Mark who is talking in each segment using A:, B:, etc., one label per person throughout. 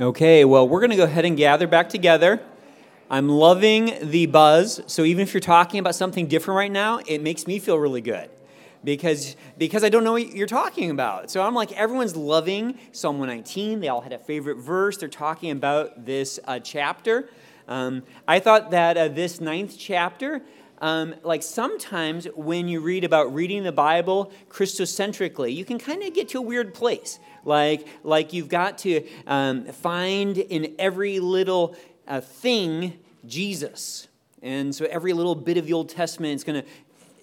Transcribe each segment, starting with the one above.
A: Okay, well, we're going to go ahead and gather back together. I'm loving the buzz. So even if you're talking about something different right now, it makes me feel really good because because I don't know what you're talking about. So I'm like everyone's loving Psalm 119. They all had a favorite verse. They're talking about this uh, chapter. Um, I thought that uh, this ninth chapter um, like sometimes when you read about reading the Bible Christocentrically, you can kind of get to a weird place. Like, like you've got to um, find in every little uh, thing Jesus. And so every little bit of the Old Testament is going to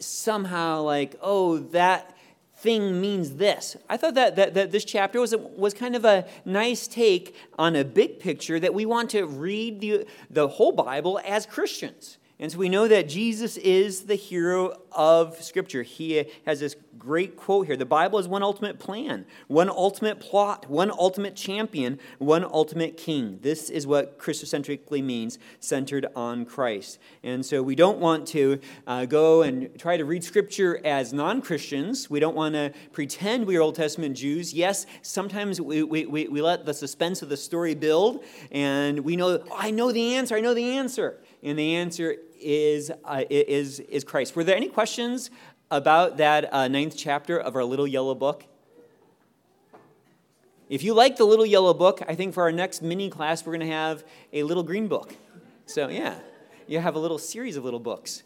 A: somehow like, oh, that thing means this. I thought that, that, that this chapter was, was kind of a nice take on a big picture that we want to read the, the whole Bible as Christians. And so we know that Jesus is the hero of Scripture. He has this great quote here The Bible is one ultimate plan, one ultimate plot, one ultimate champion, one ultimate king. This is what Christocentrically means, centered on Christ. And so we don't want to uh, go and try to read Scripture as non Christians. We don't want to pretend we are Old Testament Jews. Yes, sometimes we, we, we, we let the suspense of the story build, and we know, oh, I know the answer, I know the answer. And the answer is, uh, is, is Christ. Were there any questions about that uh, ninth chapter of our little yellow book? If you like the little yellow book, I think for our next mini class, we're going to have a little green book. So, yeah, you have a little series of little books.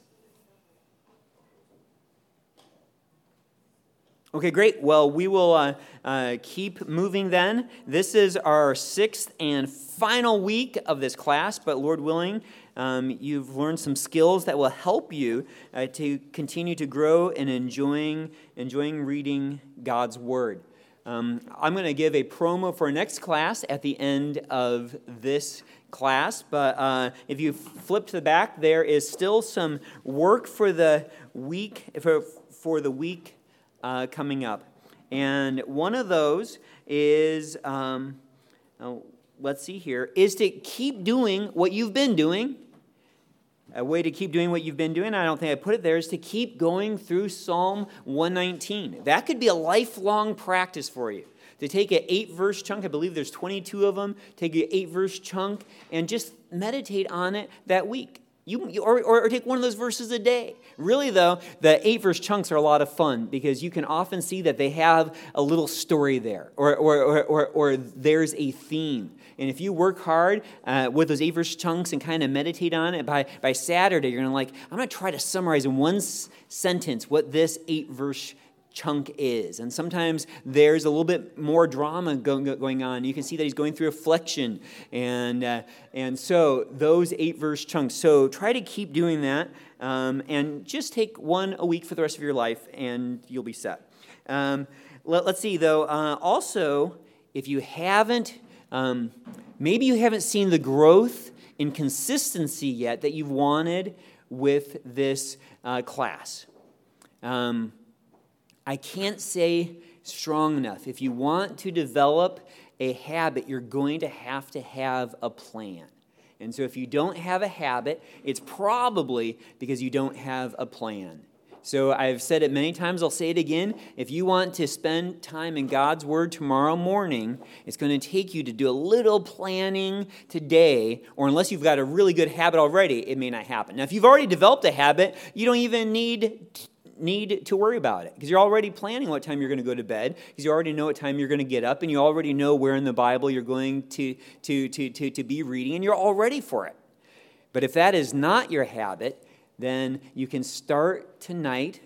A: Okay, great. Well, we will uh, uh, keep moving then. This is our sixth and final week of this class, but Lord willing, um, you've learned some skills that will help you uh, to continue to grow in enjoying, enjoying reading God's Word. Um, I'm going to give a promo for next class at the end of this class, but uh, if you flip to the back, there is still some work for the week for, for the week uh, coming up, and one of those is um, oh, let's see here, is to keep doing what you've been doing. A way to keep doing what you've been doing, I don't think I put it there, is to keep going through Psalm 119. That could be a lifelong practice for you. To take an eight verse chunk, I believe there's 22 of them, take an eight verse chunk and just meditate on it that week. You, or, or, take one of those verses a day. Really, though, the eight verse chunks are a lot of fun because you can often see that they have a little story there, or, or, or, or there's a theme. And if you work hard uh, with those eight verse chunks and kind of meditate on it, by, by Saturday, you're going to like, I'm going to try to summarize in one s- sentence what this eight verse chunk is. And sometimes there's a little bit more drama going on. You can see that he's going through affliction. And, uh, and so those eight verse chunks. So try to keep doing that um, and just take one a week for the rest of your life and you'll be set. Um, let, us see, though, uh, also, if you haven't, um, maybe you haven't seen the growth in consistency yet that you've wanted with this uh, class. Um, I can't say strong enough. If you want to develop a habit, you're going to have to have a plan. And so if you don't have a habit, it's probably because you don't have a plan. So I've said it many times, I'll say it again. If you want to spend time in God's Word tomorrow morning, it's going to take you to do a little planning today, or unless you've got a really good habit already, it may not happen. Now, if you've already developed a habit, you don't even need need to worry about it because you're already planning what time you're going to go to bed because you already know what time you're going to get up and you already know where in the bible you're going to, to, to, to, to be reading and you're all ready for it. But if that is not your habit then you can start tonight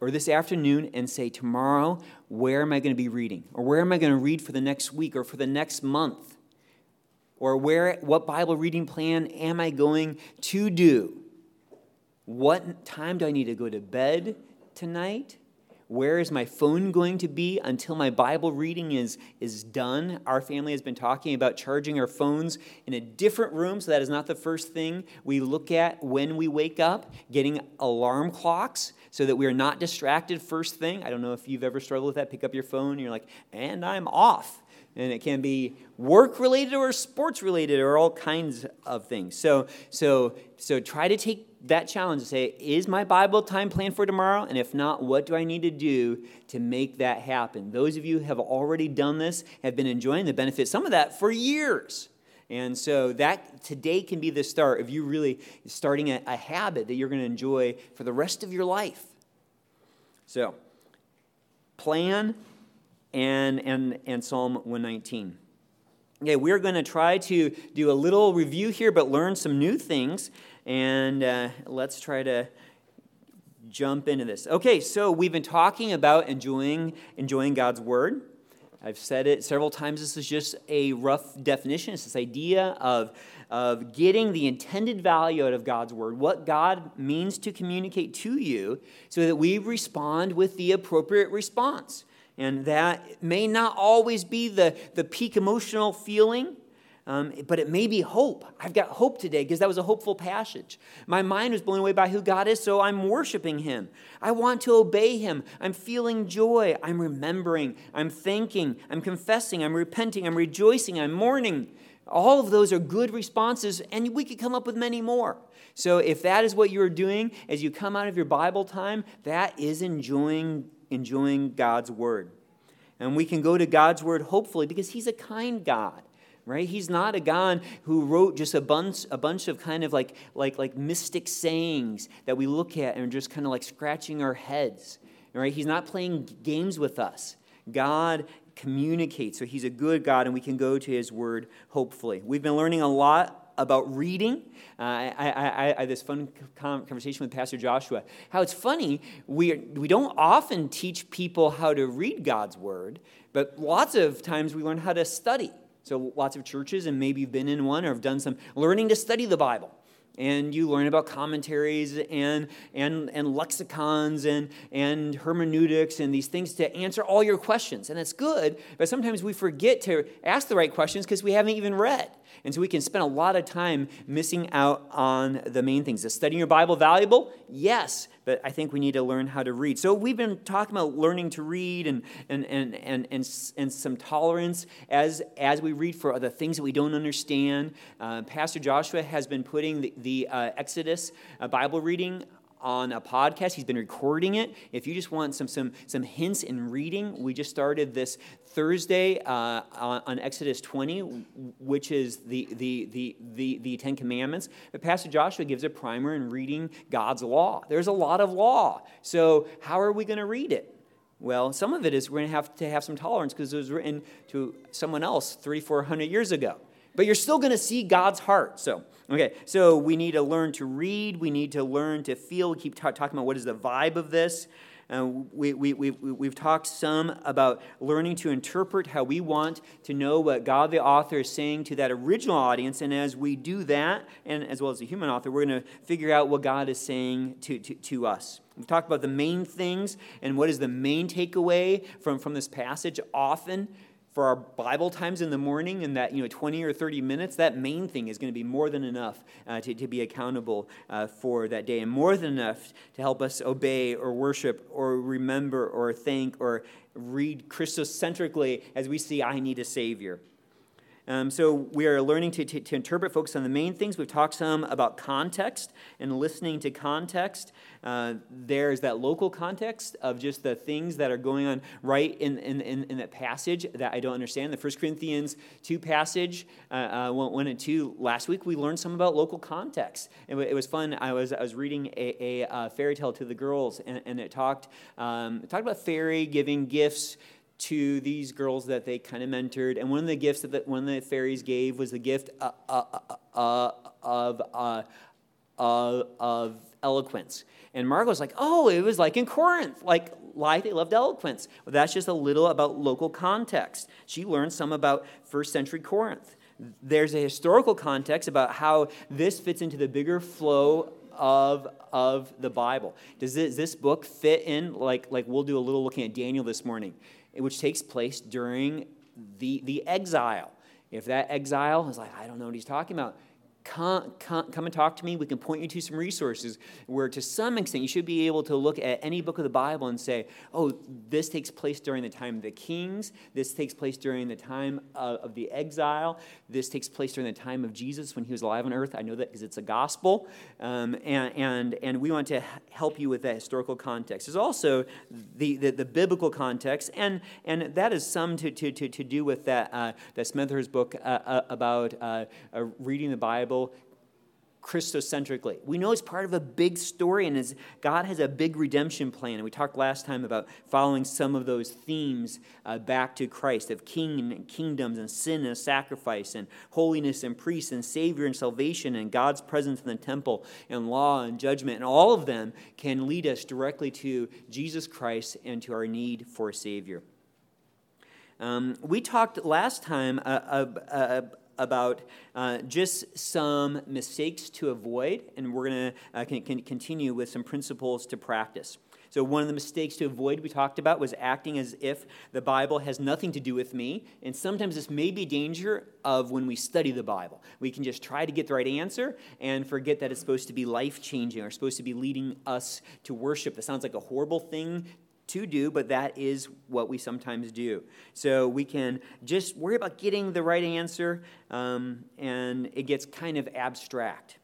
A: or this afternoon and say tomorrow where am i going to be reading? Or where am i going to read for the next week or for the next month? Or where what bible reading plan am i going to do what time do I need to go to bed tonight? Where is my phone going to be until my Bible reading is, is done? Our family has been talking about charging our phones in a different room, so that is not the first thing we look at when we wake up. Getting alarm clocks so that we are not distracted first thing. I don't know if you've ever struggled with that. Pick up your phone and you're like, and I'm off and it can be work related or sports related or all kinds of things so so so try to take that challenge to say, is my Bible time planned for tomorrow? And if not, what do I need to do to make that happen? Those of you have already done this have been enjoying the benefit, some of that for years. And so that today can be the start of you really starting a, a habit that you're going to enjoy for the rest of your life. So, plan and, and, and Psalm 119. Okay, we're going to try to do a little review here, but learn some new things. And uh, let's try to jump into this. Okay, so we've been talking about enjoying, enjoying God's Word. I've said it several times. This is just a rough definition. It's this idea of, of getting the intended value out of God's Word, what God means to communicate to you, so that we respond with the appropriate response. And that may not always be the, the peak emotional feeling, um, but it may be hope. I've got hope today because that was a hopeful passage. My mind was blown away by who God is, so I'm worshiping Him. I want to obey Him. I'm feeling joy. I'm remembering. I'm thanking. I'm confessing. I'm repenting. I'm rejoicing. I'm mourning. All of those are good responses, and we could come up with many more. So if that is what you're doing as you come out of your Bible time, that is enjoying, enjoying God's Word. And we can go to God's Word hopefully because He's a kind God right? He's not a god who wrote just a bunch a bunch of kind of like like like mystic sayings that we look at and just kind of like scratching our heads right? He's not playing games with us. God communicates so he's a good god and we can go to his word hopefully. We've been learning a lot about reading. Uh, I, I, I, had this fun conversation with Pastor Joshua. How it's funny, we, we don't often teach people how to read God's word, but lots of times we learn how to study. So, lots of churches, and maybe you've been in one or have done some learning to study the Bible. And you learn about commentaries and, and, and lexicons and, and hermeneutics and these things to answer all your questions. And that's good, but sometimes we forget to ask the right questions because we haven't even read. And so we can spend a lot of time missing out on the main things. Is studying your Bible valuable? Yes, but I think we need to learn how to read. So we've been talking about learning to read and, and, and, and, and, and some tolerance as, as we read for the things that we don't understand. Uh, Pastor Joshua has been putting the, the uh, Exodus uh, Bible reading on a podcast. He's been recording it. If you just want some, some, some hints in reading, we just started this Thursday uh, on, Exodus 20, which is the, the, the, the, the Ten Commandments. But Pastor Joshua gives a primer in reading God's law. There's a lot of law. So, how are we going to read it? Well, some of it is we're going to have to have some tolerance because it was written to someone else three, four hundred years ago but you're still going to see God's heart. So, okay, so we need to learn to read. We need to learn to feel. We keep talking about what is the vibe of this. Uh, we, we, we, we've talked some about learning to interpret how we want to know what God the author is saying to that original audience. And as we do that, and as well as the human author, we're going to figure out what God is saying to, to, to us. We've talked about the main things and what is the main takeaway from, from this passage. Often, for our Bible times in the morning in that you know 20 or 30 minutes, that main thing is going to be more than enough uh, to, to be accountable uh, for that day, and more than enough to help us obey or worship or remember or thank or read Christocentrically as we see, I need a Savior. Um, so we are learning to, to, to, interpret, focus on the main things. We've talked some about context and listening to context. Uh, there's that local context of just the things that are going on right in, in, in, in that passage that I don't understand. The 1 Corinthians 2 passage, uh, uh, 1 and 2, last week we learned some about local context. It, it was fun. I was, I was reading a, a, a uh, fairy tale to the girls, and, and it, talked, um, it talked about fairy giving gifts to these girls that they kind of mentored. And one of the gifts that the, one of the fairies gave was the gift uh, uh, uh, of, of eloquence. And Margot was like, oh, it was like in Corinth, like, like they loved eloquence. Well, that's just a little about local context. She learned some about first century Corinth. There's a historical context about how this fits into the bigger flow of, of the Bible. Does this, this book fit in? Like, like we'll do a little looking at Daniel this morning which takes place during the, the exile. If that exile is like, I don't know what he's talking about, come, come, come and talk to me. We can point you to some resources where, to some extent, you should be able to look at any book of the Bible and say, oh, this takes place during the time of the kings. This takes place during the time of, of the exile. This takes place during the time of Jesus when he was alive on earth. I know that because it's a gospel. Um, and, and, and we want to help you with that historical context. There's also the, the, the biblical context, and, and that is some to, to, to, to do with that, uh, that Smethurst book uh, uh, about uh, uh, reading the Bible Christocentrically. We know it's part of a big story, and God has a big redemption plan. And we talked last time about following some of those themes uh, back to Christ of king and kingdoms and sin and sacrifice and holiness and priest and savior and salvation and God's presence in the temple and law and judgment. And all of them can lead us directly to Jesus Christ and to our need for a savior. Um, we talked last time uh, uh, uh about uh, just some mistakes to avoid, and we're going to uh, can, can continue with some principles to practice. So, one of the mistakes to avoid we talked about was acting as if the Bible has nothing to do with me. And sometimes this may be danger of when we study the Bible. We can just try to get the right answer and forget that it's supposed to be life changing or supposed to be leading us to worship. That sounds like a horrible thing to do, but that is what we sometimes do. So we can just worry about getting the right answer, um, and it gets kind of abstract.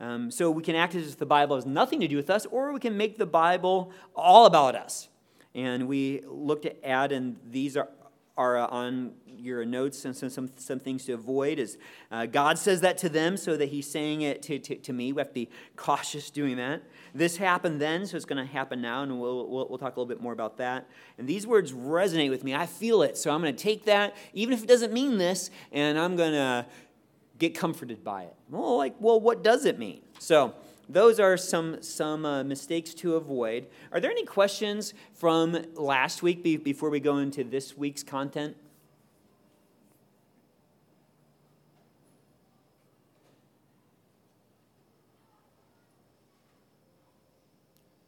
A: Um, so we can act as if the Bible has nothing to do with us, or we can make the Bible all about us. And we looked at, Add, and these are, are on your notes and some, some, some things to avoid is uh, god says that to them so that he's saying it to, to, to me. We have to be cautious doing that. This happened then so it's going to happen now and we'll, we'll, we'll, talk a little bit more about that. And these words resonate with me. I feel it so i'm going to take that even if it doesn't mean this and i'm going to get comforted by it. Well like well what does it mean? So those are some, some uh, mistakes to avoid. Are there any questions from last week be, before we go into this week's content?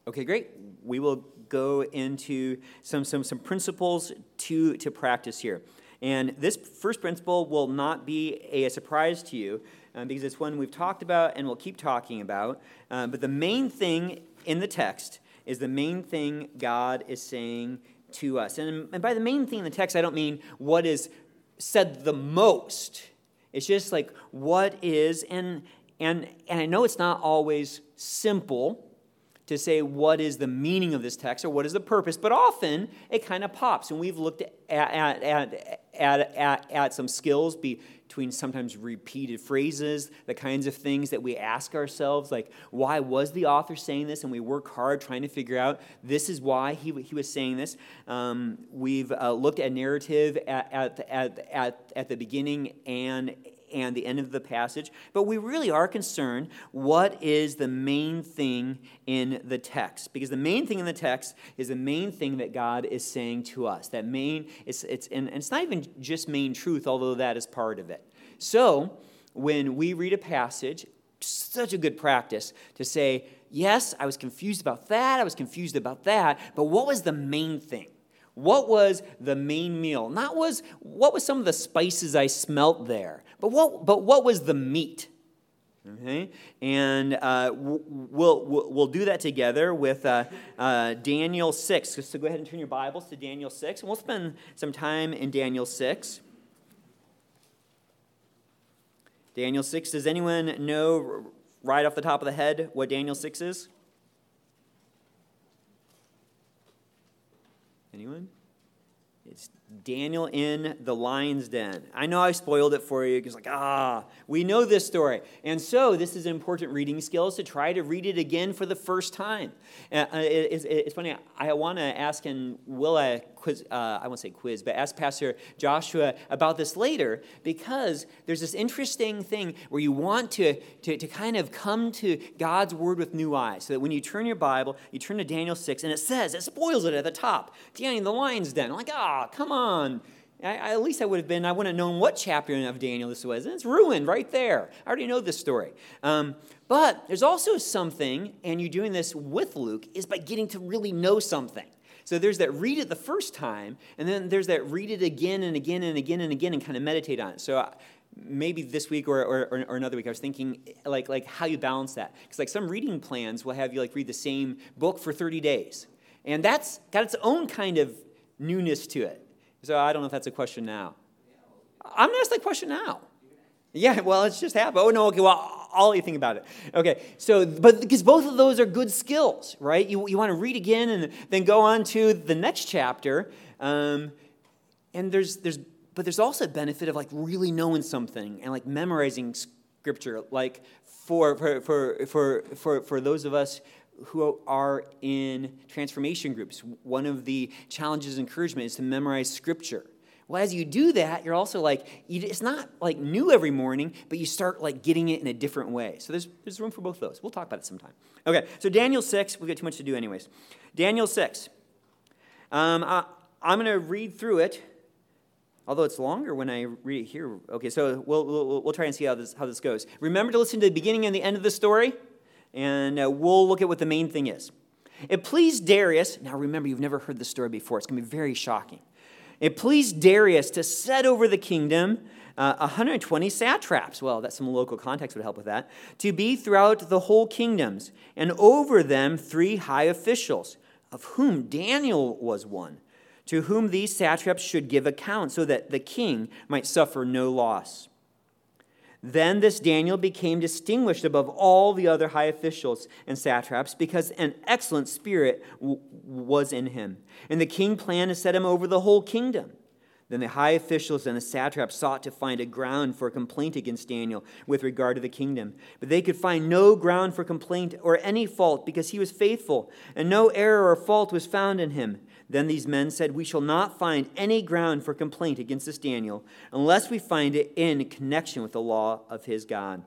A: Okay, great. We will go into some, some, some principles to, to practice here. And this first principle will not be a surprise to you uh, because it's one we've talked about and we'll keep talking about. Uh, but the main thing in the text is the main thing God is saying to us. And, and by the main thing in the text, I don't mean what is said the most. It's just like what is, and, and, and I know it's not always simple to say what is the meaning of this text or what is the purpose, but often it kind of pops. And we've looked at, at, at, at, at, some skills between sometimes repeated phrases, the kinds of things that we ask ourselves, like, why was the author saying this? And we work hard trying to figure out this is why he, he was saying this. Um, we've uh, looked at narrative at, at, at, at, at the beginning and and the end of the passage, but we really are concerned what is the main thing in the text. Because the main thing in the text is the main thing that God is saying to us. That main, it's, it's, and it's not even just main truth, although that is part of it. So, when we read a passage, such a good practice to say, yes, I was confused about that, I was confused about that, but what was the main thing? What was the main meal? Not was what was some of the spices I smelt there, but what, but what was the meat? Okay, and uh, we'll, we'll, do that together with uh, uh, Daniel 6. So go ahead and turn your Bibles to Daniel 6, and we'll spend some time in Daniel 6. Daniel 6, does anyone know right off the top of the head what Daniel 6 is? Anyone? It's Daniel in the lion's den. I know I spoiled it for you because, like, ah, we know this story. And so, this is an important reading skill to try to read it again for the first time. Uh, it's, it's, funny, I want to ask, and will I quiz, uh, I won't say quiz, but ask Pastor Joshua about this later because there's this interesting thing where you want to, to, to kind of come to God's word with new eyes. So that when you turn your Bible, you turn to Daniel 6, and it says, it spoils it at the top Daniel the lion's den. I'm like, ah, come on on. I, at least I would have been, I wouldn't have known what chapter of Daniel this was. And it's ruined right there. I already know this story. Um, but there's also something, and you're doing this with Luke, is by getting to really know something. So there's that read it the first time, and then there's that read it again and again and again and again and kind of meditate on it. So uh, maybe this week or, or, or, another week, I was thinking like, like how you balance that. Because like some reading plans will have you like read the same book for 30 days. And that's got its own kind of newness to it. So I don't know if that's a question now. I'm going to ask that question now. Yeah, well, it's just happened. Oh, no, okay, well, I'll think about it. Okay, so, but because both of those are good skills, right? You, you want to read again and then go on to the next chapter. Um, and there's, there's but there's also a benefit of like really knowing something and like memorizing scripture. Like for, for, for, for, for, for those of us who are in transformation groups, one of the challenges and encouragement is to memorize scripture. Well, as you do that, you're also like, it's not like new every morning, but you start like getting it in a different way. So there's, there's room for both of those. We'll talk about it sometime. Okay, so Daniel 6, we've got too much to do anyways. Daniel 6. Um, I, I'm going to read through it although it's longer when I read it here. Okay, so we'll, we'll, we'll try and see how this, how this goes. Remember to listen to the beginning and the end of the story, and uh, we'll look at what the main thing is. It pleased Darius, now remember, you've never heard the story before, it's going to be very shocking. It pleased Darius to set over the kingdom uh, 120 satraps, well, that some local context would help with that, to be throughout the whole kingdoms, and over them three high officials, of whom Daniel was one to whom these satraps should give account, so that the king might suffer no loss. Then this Daniel became distinguished above all the other high officials and satraps because an excellent spirit w- was in him. And the king planned to set him over the whole kingdom. Then the high officials and the satraps sought to find a ground for a complaint against Daniel with regard to the kingdom. But they could find no ground for complaint or any fault because he was faithful, and no error or fault was found in him. Then these men said, We shall not find any ground for complaint against this Daniel unless we find it in connection with the law of his God.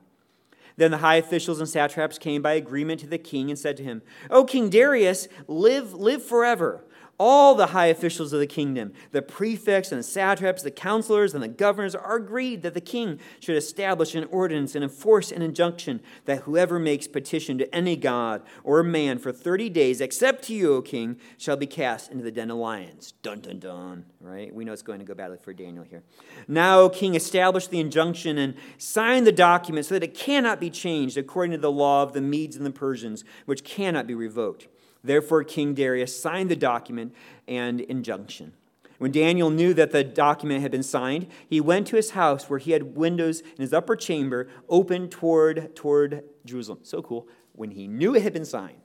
A: Then the high officials and satraps came by agreement to the king and said to him, O King Darius, live, live forever all the high officials of the kingdom, the prefects and the satraps, the counselors and the governors, are agreed that the king should establish an ordinance and enforce an injunction that whoever makes petition to any god or man for 30 days, except to you, O king, shall be cast into the den of lions. Dun dun dun. Right? We know it's going to go badly for Daniel here. Now, O king, establish the injunction and sign the document so that it cannot be changed according to the law of the Medes and the Persians, which cannot be revoked. Therefore, King Darius signed the document and injunction. When Daniel knew that the document had been signed, he went to his house where he had windows in his upper chamber open toward, toward Jerusalem. So cool. When he knew it had been signed,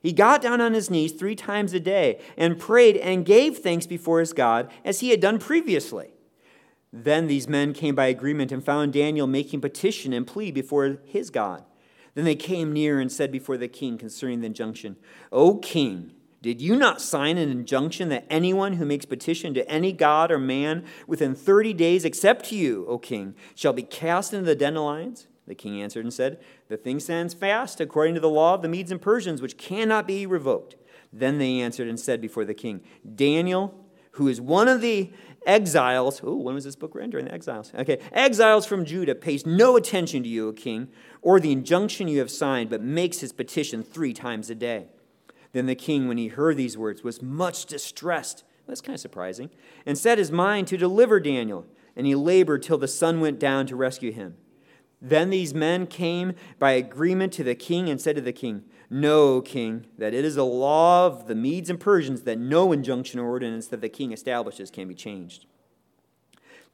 A: he got down on his knees three times a day and prayed and gave thanks before his God as he had done previously. Then these men came by agreement and found Daniel making petition and plea before his God. Then they came near and said before the king concerning the injunction, O king, did you not sign an injunction that anyone who makes petition to any god or man within 30 days, except you, O king, shall be cast into the den of lions? The king answered and said, The thing stands fast according to the law of the Medes and Persians, which cannot be revoked. Then they answered and said before the king, Daniel, who is one of the exiles, oh, when was this book written? During the exiles. Okay, exiles from Judah pays no attention to you, O king, or the injunction you have signed, but makes his petition three times a day. Then the king, when he heard these words, was much distressed. That's kind of surprising. And set his mind to deliver Daniel, and he labored till the sun went down to rescue him. Then these men came by agreement to the king and said to the king, Know, king, that it is a law of the Medes and Persians that no injunction or ordinance that the king establishes can be changed.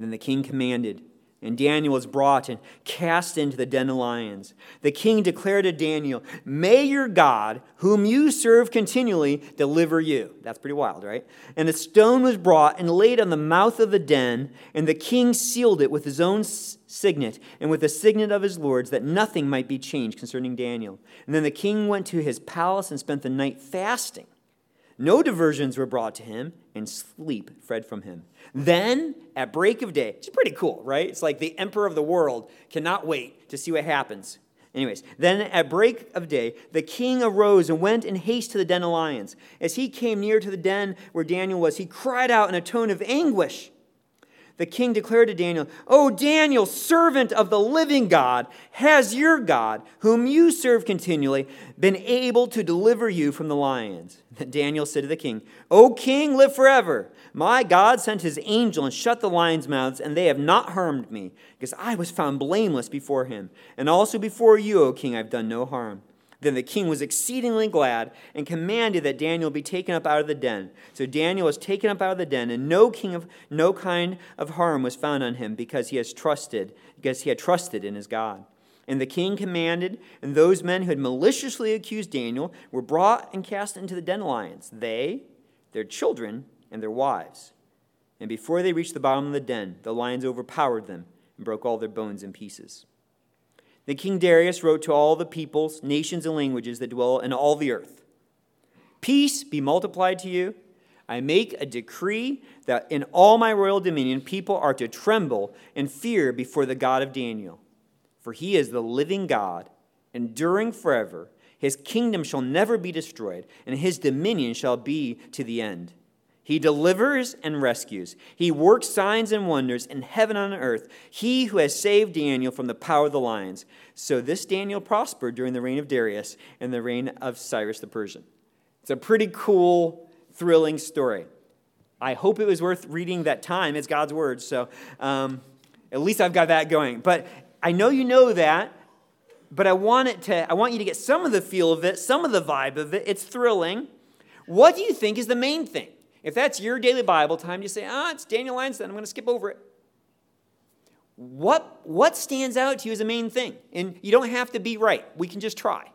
A: Then the king commanded, and Daniel was brought and cast into the den of lions. The king declared to Daniel, May your God, whom you serve continually, deliver you. That's pretty wild, right? And the stone was brought and laid on the mouth of the den, and the king sealed it with his own signet and with the signet of his lords, that nothing might be changed concerning Daniel. And then the king went to his palace and spent the night fasting. No diversions were brought to him, and sleep fled from him. Then, at break of day, it's pretty cool, right? It's like the emperor of the world cannot wait to see what happens. Anyways, then at break of day, the king arose and went in haste to the den of lions. As he came near to the den where Daniel was, he cried out in a tone of anguish. The king declared to Daniel, O Daniel, servant of the living God, has your God, whom you serve continually, been able to deliver you from the lions? Daniel said to the king, O king, live forever. My God sent his angel and shut the lions' mouths, and they have not harmed me, because I was found blameless before him. And also before you, O king, I've done no harm. Then the king was exceedingly glad and commanded that Daniel be taken up out of the den. So Daniel was taken up out of the den, and no king of no kind of harm was found on him because he has trusted, because he had trusted in his God. And the king commanded, and those men who had maliciously accused Daniel were brought and cast into the den lions, they, their children, and their wives. And before they reached the bottom of the den, the lions overpowered them and broke all their bones in pieces. Then King Darius wrote to all the peoples, nations, and languages that dwell in all the earth Peace be multiplied to you. I make a decree that in all my royal dominion people are to tremble and fear before the God of Daniel. For he is the living God, enduring forever. His kingdom shall never be destroyed, and his dominion shall be to the end. He delivers and rescues. He works signs and wonders in heaven and on earth. He who has saved Daniel from the power of the lions. So this Daniel prospered during the reign of Darius and the reign of Cyrus the Persian. It's a pretty cool, thrilling story. I hope it was worth reading that time. It's God's word, so um, at least I've got that going. But I know you know that, but I want it to. I want you to get some of the feel of it, some of the vibe of it. It's thrilling. What do you think is the main thing? If that's your daily Bible time, you say, ah, it's Daniel Einstein, I'm going to skip over it. What, what stands out to you as a main thing? And you don't have to be right, we can just try.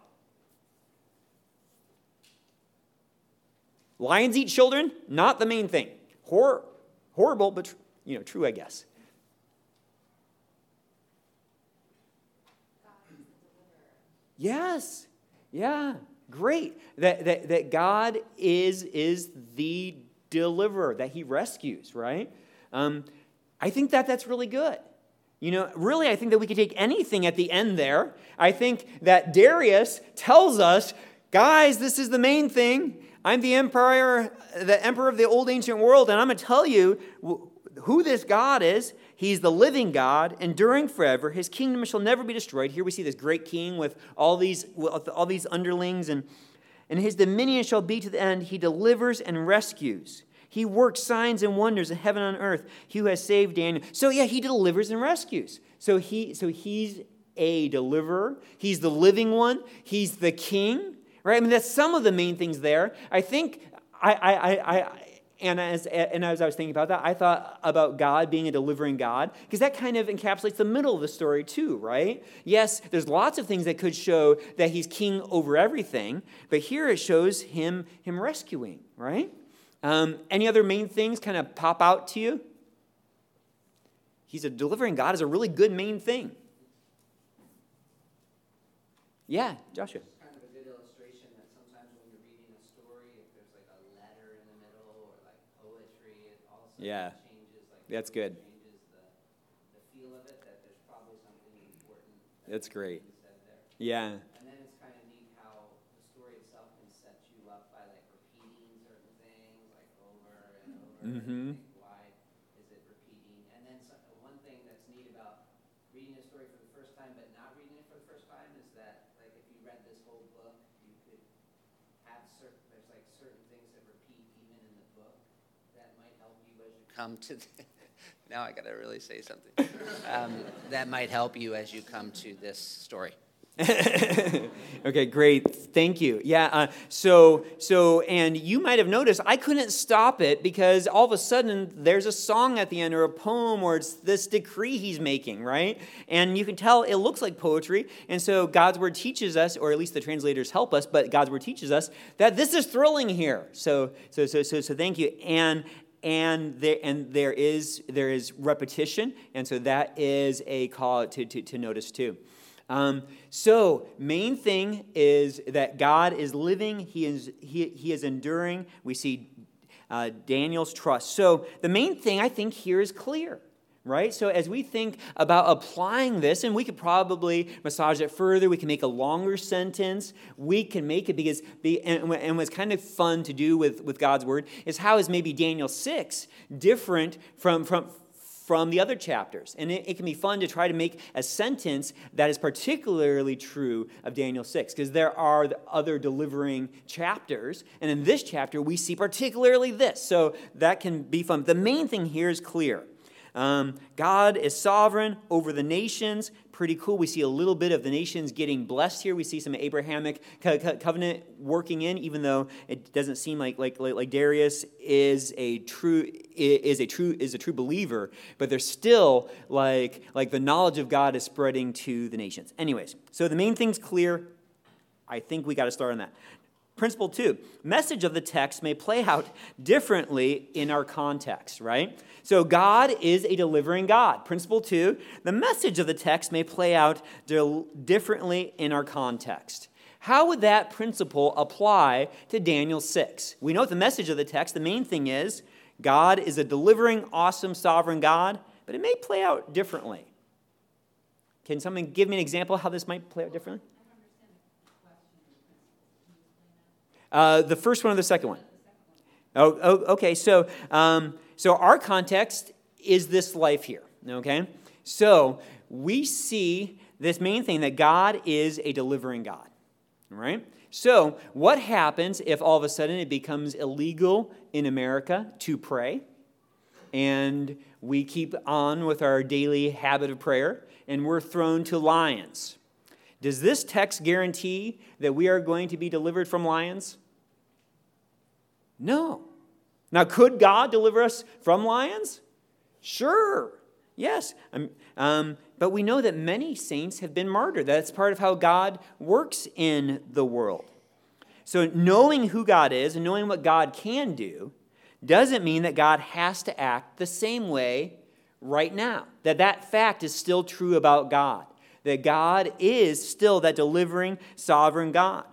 A: Lions eat children, not the main thing. Hor- horrible, but you know, true, I guess. Yes. Yeah. Great. That, that, that God is, is the deliverer, that he rescues, right? Um, I think that that's really good. You know, really, I think that we could take anything at the end there. I think that Darius tells us, guys, this is the main thing. I'm the emperor, the emperor of the old ancient world, and I'm going to tell you who this God is. He's the living God, enduring forever. His kingdom shall never be destroyed. Here we see this great king with all these, all these underlings and and his dominion shall be to the end. He delivers and rescues. He works signs and wonders in heaven and on earth. He who has saved Daniel. So yeah, he delivers and rescues. So he so he's a deliverer. He's the living one. He's the king. Right? I mean, that's some of the main things there. I think I I, I and as, and as I was thinking about that, I thought about God being a delivering God, because that kind of encapsulates the middle of the story, too, right? Yes, there's lots of things that could show that he's king over everything, but here it shows him, him rescuing, right? Um, any other main things kind of pop out to you? He's a delivering God is a really good main thing. Yeah, Joshua. Yeah. Changes, like, That's good. The, the feel of it, that there's probably something important. That That's great. Yeah. And then it's kind of neat how the story itself can set you up by like repeating certain things like over and over. Mm-hmm. And why is it repeating? And then some, one thing that's neat about reading a story for the first time but not reading it for the first time is that like if you read this whole book, you could have certain there's like certain things that repeat even in the book that might help you as you come to. The, now I got to really say something. Um, that might help you as you come to this story. okay, great. Thank you. Yeah. Uh, so, so, and you might have noticed I couldn't stop it because all of a sudden there's a song at the end or a poem or it's this decree he's making, right? And you can tell it looks like poetry. And so God's word teaches us, or at least the translators help us, but God's word teaches us that this is thrilling here. So, so, so, so, so thank you. And and there and there is there is repetition, and so that is a call to, to, to notice too. Um, so, main thing is that God is living, He is, he, he is enduring. We see uh, Daniel's trust. So, the main thing I think here is clear, right? So, as we think about applying this, and we could probably massage it further, we can make a longer sentence, we can make it because, be, and, and what's kind of fun to do with, with God's word is how is maybe Daniel 6 different from, from from the other chapters. And it, it, can be fun to try to make a sentence that is particularly true of Daniel 6, because there are the other delivering chapters. And in this chapter, we see particularly this. So that can be fun. The main thing here is clear. Um, God is sovereign over the nations. Pretty cool. We see a little bit of the nations getting blessed here. We see some Abrahamic co- co- covenant working in, even though it doesn't seem like, like, like Darius is a true is a true is a true believer. But there's still like like the knowledge of God is spreading to the nations. Anyways, so the main thing's clear. I think we got to start on that. Principle two message of the text may play out differently in our context, right? So, God is a delivering God. Principle two the message of the text may play out differently in our context. How would that principle apply to Daniel 6? We know the message of the text, the main thing is God is a delivering, awesome, sovereign God, but it may play out differently. Can someone give me an example how this might play out differently? Uh, the first one or the second one? Oh, oh okay. So, um, so our context is this life here. Okay. So we see this main thing that God is a delivering God. Right. So what happens if all of a sudden it becomes illegal in America to pray, and we keep on with our daily habit of prayer, and we're thrown to lions? Does this text guarantee that we are going to be delivered from lions? No. Now, could God deliver us from lions? Sure. Yes. Um, um, but we know that many saints have been martyred. That's part of how God works in the world. So, knowing who God is and knowing what God can do doesn't mean that God has to act the same way right now. That that fact is still true about God. That God is still that delivering, sovereign God.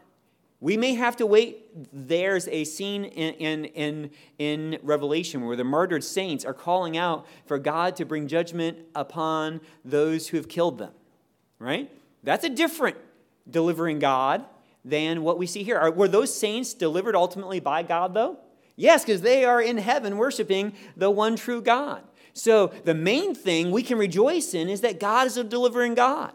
A: We may have to wait. There's a scene in, in, in, in, Revelation where the martyred saints are calling out for God to bring judgment upon those who have killed them, right? That's a different delivering God than what we see here. Are, were those saints delivered ultimately by God, though? Yes, because they are in heaven worshiping the one true God. So the main thing we can rejoice in is that God is a delivering God.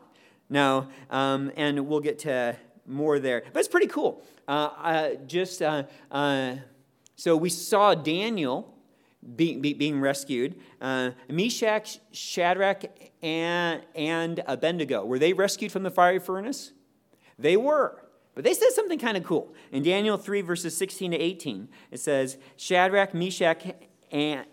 A: Now, um, and we'll get to more there. But it's pretty cool. Uh, uh, just uh, uh so we saw Daniel be, be, being rescued. Uh, Meshach, Shadrach, and, and Abednego were they rescued from the fiery furnace? They were. But they said something kind of cool. In Daniel 3, verses 16 to 18, it says Shadrach, Meshach, and,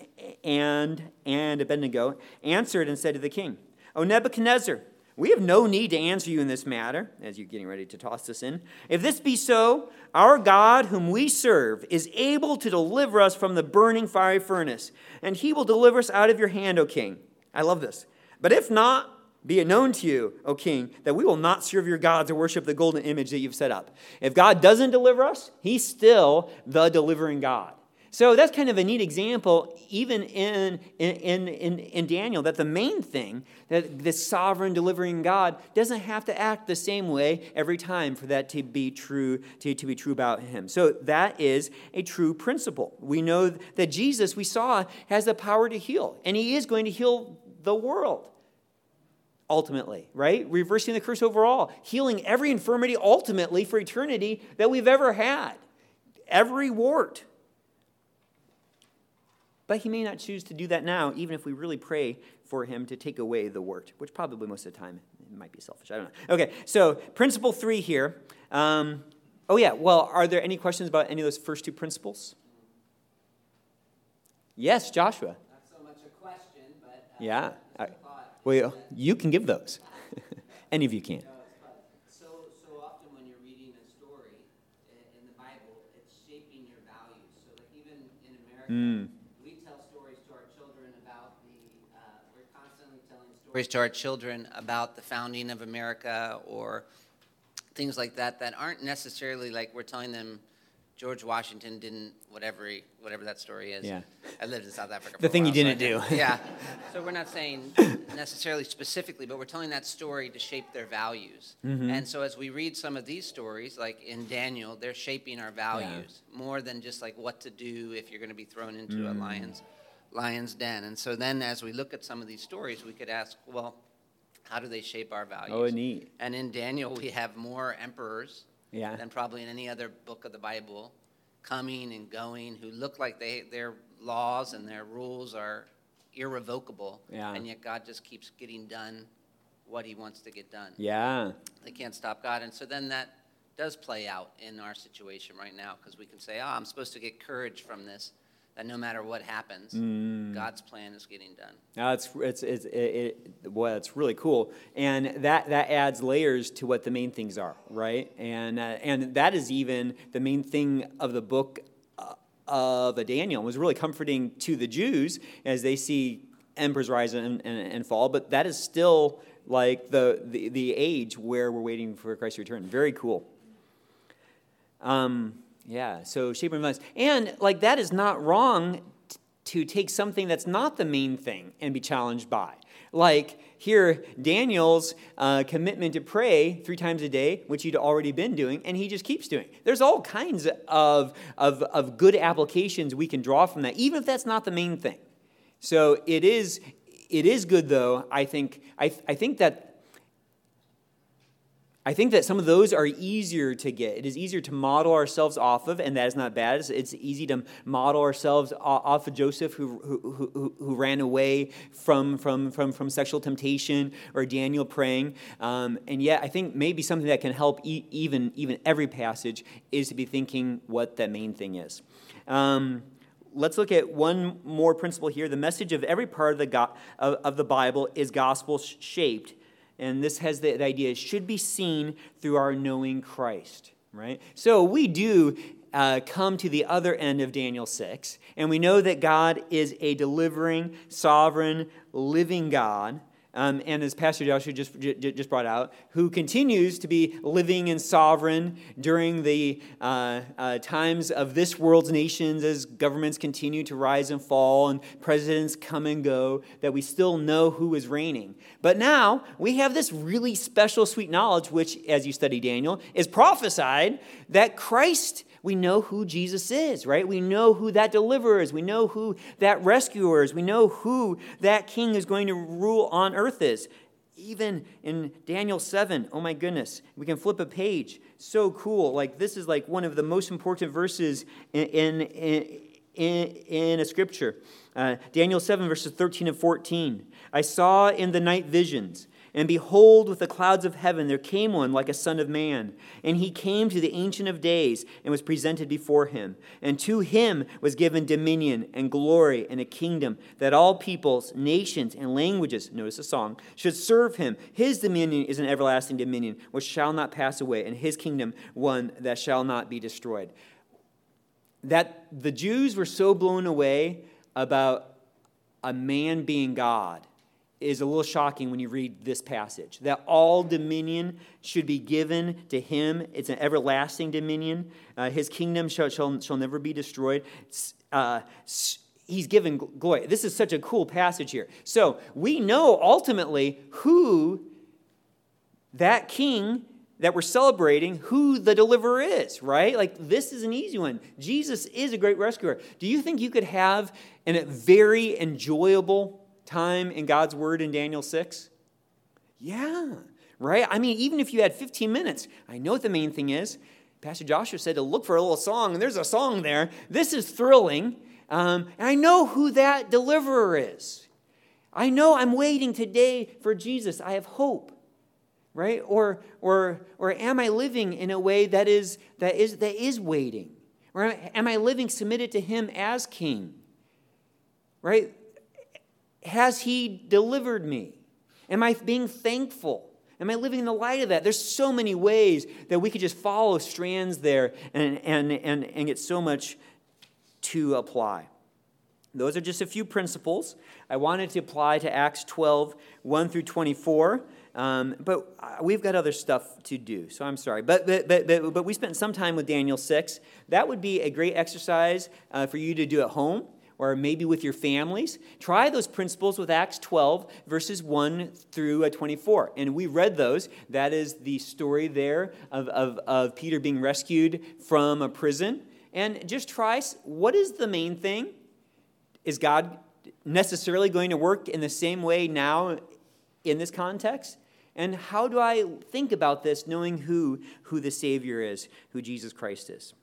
A: and, and Abednego answered and said to the king, O Nebuchadnezzar, we have no need to answer you in this matter, as you're getting ready to toss this in. If this be so, our God, whom we serve, is able to deliver us from the burning fiery furnace, and he will deliver us out of your hand, O king. I love this. But if not, be it known to you, O king, that we will not serve your gods or worship the golden image that you've set up. If God doesn't deliver us, he's still the delivering God. So that's kind of a neat example, even in, in, in, in, Daniel, that the main thing, that this sovereign delivering God doesn't have to act the same way every time for that to be true, to, to be true about him. So that is a true principle. We know that Jesus, we saw, has the power to heal, and he is going to heal the world ultimately, right? Reversing the curse overall, healing every infirmity ultimately for eternity that we've ever had. Every wart but he may not choose to do that now, even if we really pray for him to take away the wart, which probably most of the time might be selfish. I don't know. Okay, so principle three here. Um, oh, yeah, well, are there any questions about any of those first two principles? Yes, Joshua.
B: Not so much a question, but.
A: Uh, yeah. I, well, you can give those. any of you can.
B: So, so often when you're reading a story in the Bible, it's shaping your values. So, like even in America, mm stories to our children about the founding of America or things like that that aren't necessarily like we're telling them George Washington didn't whatever he, whatever that story is.
A: Yeah.
B: I lived in South Africa.
A: the thing
B: while,
A: he didn't
B: so
A: do.
B: yeah. So we're not saying necessarily specifically, but we're telling that story to shape their values. Mm-hmm. And so as we read some of these stories, like in Daniel, they're shaping our values yeah. more than just like what to do if you're going to be thrown into mm. a lion's lion's den. And so then, as we look at some of these stories, we could ask, well, how do they shape our values?
A: Oh, neat.
B: And in Daniel, we have more emperors
A: Yeah.
B: than probably in any other book of the Bible coming and going who look like they, their laws and their rules are irrevocable.
A: Yeah.
B: And yet God just keeps getting done what he wants to get done.
A: Yeah.
B: They can't stop God. And so then that does play out in our situation right now because we can say, oh, I'm supposed to get courage from this, that no matter what happens,
A: Mm.
B: God's plan is getting done.
A: Now it's it's it's it, it, well, it's really cool, and that that adds layers to what the main things are, right? And uh, and that is even the main thing of the book uh, of Daniel. It was really comforting to the Jews as they see emperors rise and, and, and fall, but that is still like the, the the age where we're waiting for Christ's return. Very cool. Um, yeah, so shape and. And like that is not wrong t- to take something that's not the main thing and be challenged by. Like here, Daniel's uh, commitment to pray three times a day, which he'd already been doing, and he just keeps doing. There's all kinds of, of, of good applications we can draw from that, even if that's not the main thing. So it is, it is good, though, I think, I, I think that I think that some of those are easier to get. It is easier to model ourselves off of, and that is not bad. It's, easy to model ourselves off of Joseph, who, who, who, who ran away from, from, from, from sexual temptation, or Daniel praying. Um, and yet, I think maybe something that can help e- even, even every passage is to be thinking what that main thing is. Um, let's look at one more principle here. The message of every part of the, go- of, of the Bible is gospel shaped and this has the, the idea should be seen through our knowing Christ, right? So we do uh, come to the other end of Daniel 6, and we know that God is a delivering, sovereign, living God. Um, and as Pastor Joshua just, just brought out, who continues to be living and sovereign during the uh, uh, times of this world's nations as governments continue to rise and fall and presidents come and go, that we still know who is reigning. But now we have this really special, sweet knowledge, which, as you study Daniel, is prophesied that Christ we know who Jesus is, right? We know who that deliverer is. We know who that rescuer is. We know who that king is going to rule on earth is. Even in Daniel 7, oh my goodness, we can flip a page. So cool. Like, this is like one of the most important verses in, in, in, in a scripture. Uh, Daniel 7, verses 13 and 14. I saw in the night visions and behold, with the clouds of heaven there came one like a son of man. And he came to the Ancient of Days and was presented before him. And to him was given dominion and glory and a kingdom that all peoples, nations, and languages, notice the song, should serve him. His dominion is an everlasting dominion which shall not pass away, and his kingdom one that shall not be destroyed. That the Jews were so blown away about a man being God is a little shocking when you read this passage. That all dominion should be given to him. It's an everlasting dominion. Uh, his kingdom shall, shall, shall never be destroyed. Uh, he's given glory. This is such a cool passage here. So we know ultimately who that king that we're celebrating who the deliverer is, right? Like, this is an easy one. Jesus is a great rescuer. Do you think you could have a very enjoyable time in God's Word in Daniel 6? Yeah, right? I mean, even if you had 15 minutes, I know what the main thing is. Pastor Joshua said to look for a little song, and there's a song there. This is thrilling. Um, and I know who that deliverer is. I know I'm waiting today for Jesus. I have hope right or or or am i living in a way that is that is that is waiting or am i living submitted to him as king right has he delivered me? Am i being thankful? Am i living in the light of that? There's so many ways that we could just follow strands there and and and, and get so much to apply. Those are just a few principles. I wanted to apply to acts 12 1 through 24 um, but we've got other stuff to do, so I'm sorry. But, but, but, but, but we spent some time with Daniel 6. That would be a great exercise uh, for you to do at home or maybe with your families. Try those principles with Acts 12, verses 1 through uh, 24. And we read those. That is the story there of, of, of Peter being rescued from a prison. And just try what is the main thing? Is God necessarily going to work in the same way now in this context? And how do I think about this knowing who, who the Savior is, who Jesus Christ is?